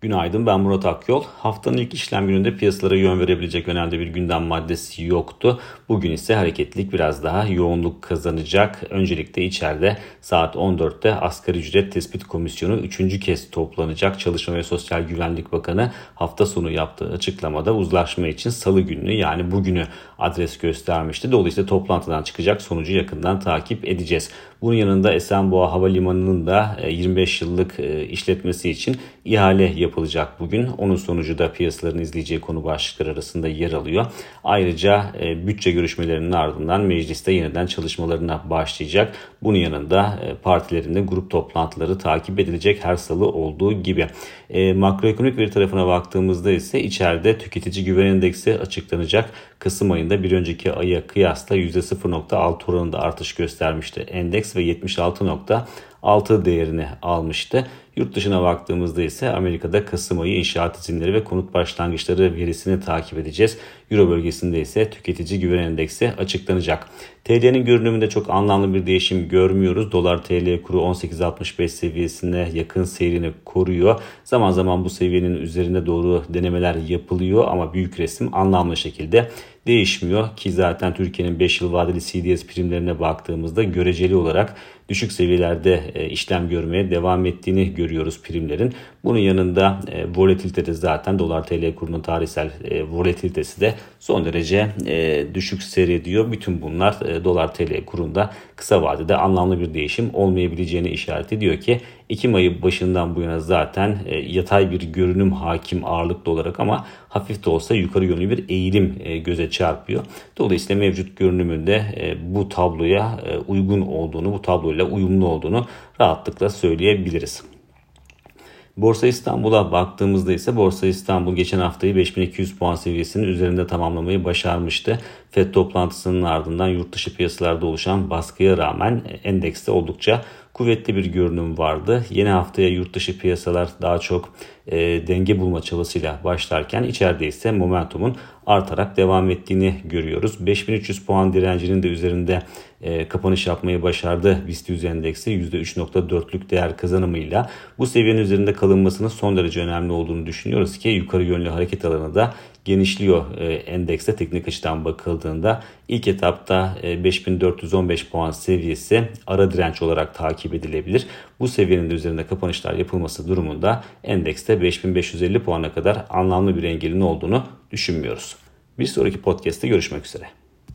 Günaydın ben Murat Akyol. Haftanın ilk işlem gününde piyasalara yön verebilecek önemli bir gündem maddesi yoktu. Bugün ise hareketlilik biraz daha yoğunluk kazanacak. Öncelikle içeride saat 14'te asgari ücret tespit komisyonu 3. kez toplanacak. Çalışma ve Sosyal Güvenlik Bakanı hafta sonu yaptığı açıklamada uzlaşma için salı gününü yani bugünü adres göstermişti. Dolayısıyla toplantıdan çıkacak sonucu yakından takip edeceğiz. Bunun yanında Esenboğa Havalimanı'nın da 25 e, yıllık e, işletmesi için ihale yapılacak bugün. Onun sonucu da piyasaların izleyeceği konu başlıkları arasında yer alıyor. Ayrıca e, bütçe görüşmelerinin ardından mecliste yeniden çalışmalarına başlayacak. Bunun yanında partilerin de grup toplantıları takip edilecek her salı olduğu gibi. Makroekonomik veri tarafına baktığımızda ise içeride tüketici güven endeksi açıklanacak. Kasım ayında bir önceki aya kıyasla %0.6 oranında artış göstermişti endeks ve 76.6 değerini almıştı. Yurt dışına baktığımızda ise Amerika'da Kasım ayı inşaat izinleri ve konut başlangıçları verisini takip edeceğiz. Euro bölgesinde ise tüketici güven endeksi açıklanacak. TL'nin görünümünde çok anlamlı bir değişim görmüyoruz. Dolar TL kuru 18.65 seviyesine yakın seyrini koruyor. Zaman zaman bu seviyenin üzerinde doğru denemeler yapılıyor ama büyük resim anlamlı şekilde değişmiyor ki zaten Türkiye'nin 5 yıl vadeli CDS primlerine baktığımızda göreceli olarak düşük seviyelerde e, işlem görmeye devam ettiğini görüyoruz primlerin. Bunun yanında e, volatilite de zaten dolar TL kurunun tarihsel e, volatilitesi de son derece düşük seyrediyor. Bütün bunlar dolar TL kurunda kısa vadede anlamlı bir değişim olmayabileceğini işaret ediyor ki Ekim ayı başından bu yana zaten yatay bir görünüm hakim ağırlıklı olarak ama hafif de olsa yukarı yönlü bir eğilim göze çarpıyor. Dolayısıyla mevcut görünümünde bu tabloya uygun olduğunu, bu tabloyla uyumlu olduğunu rahatlıkla söyleyebiliriz. Borsa İstanbul'a baktığımızda ise Borsa İstanbul geçen haftayı 5200 puan seviyesinin üzerinde tamamlamayı başarmıştı. FED toplantısının ardından yurt dışı piyasalarda oluşan baskıya rağmen endekste oldukça kuvvetli bir görünüm vardı. Yeni haftaya yurt dışı piyasalar daha çok e, denge bulma çabasıyla başlarken içeride ise momentumun artarak devam ettiğini görüyoruz. 5300 puan direncinin de üzerinde e, kapanış yapmayı başardı BIST 100 endeksi %3.4'lük değer kazanımıyla. Bu seviyenin üzerinde kalınmasının son derece önemli olduğunu düşünüyoruz ki yukarı yönlü hareket alanı da genişliyor e, endekste teknik açıdan bakıldığında. ilk etapta e, 5415 puan seviyesi ara direnç olarak takip edilebilir. Bu seviyenin de üzerinde kapanışlar yapılması durumunda endekste 5550 puana kadar anlamlı bir engelin olduğunu düşünmüyoruz. Bir sonraki podcast'te görüşmek üzere.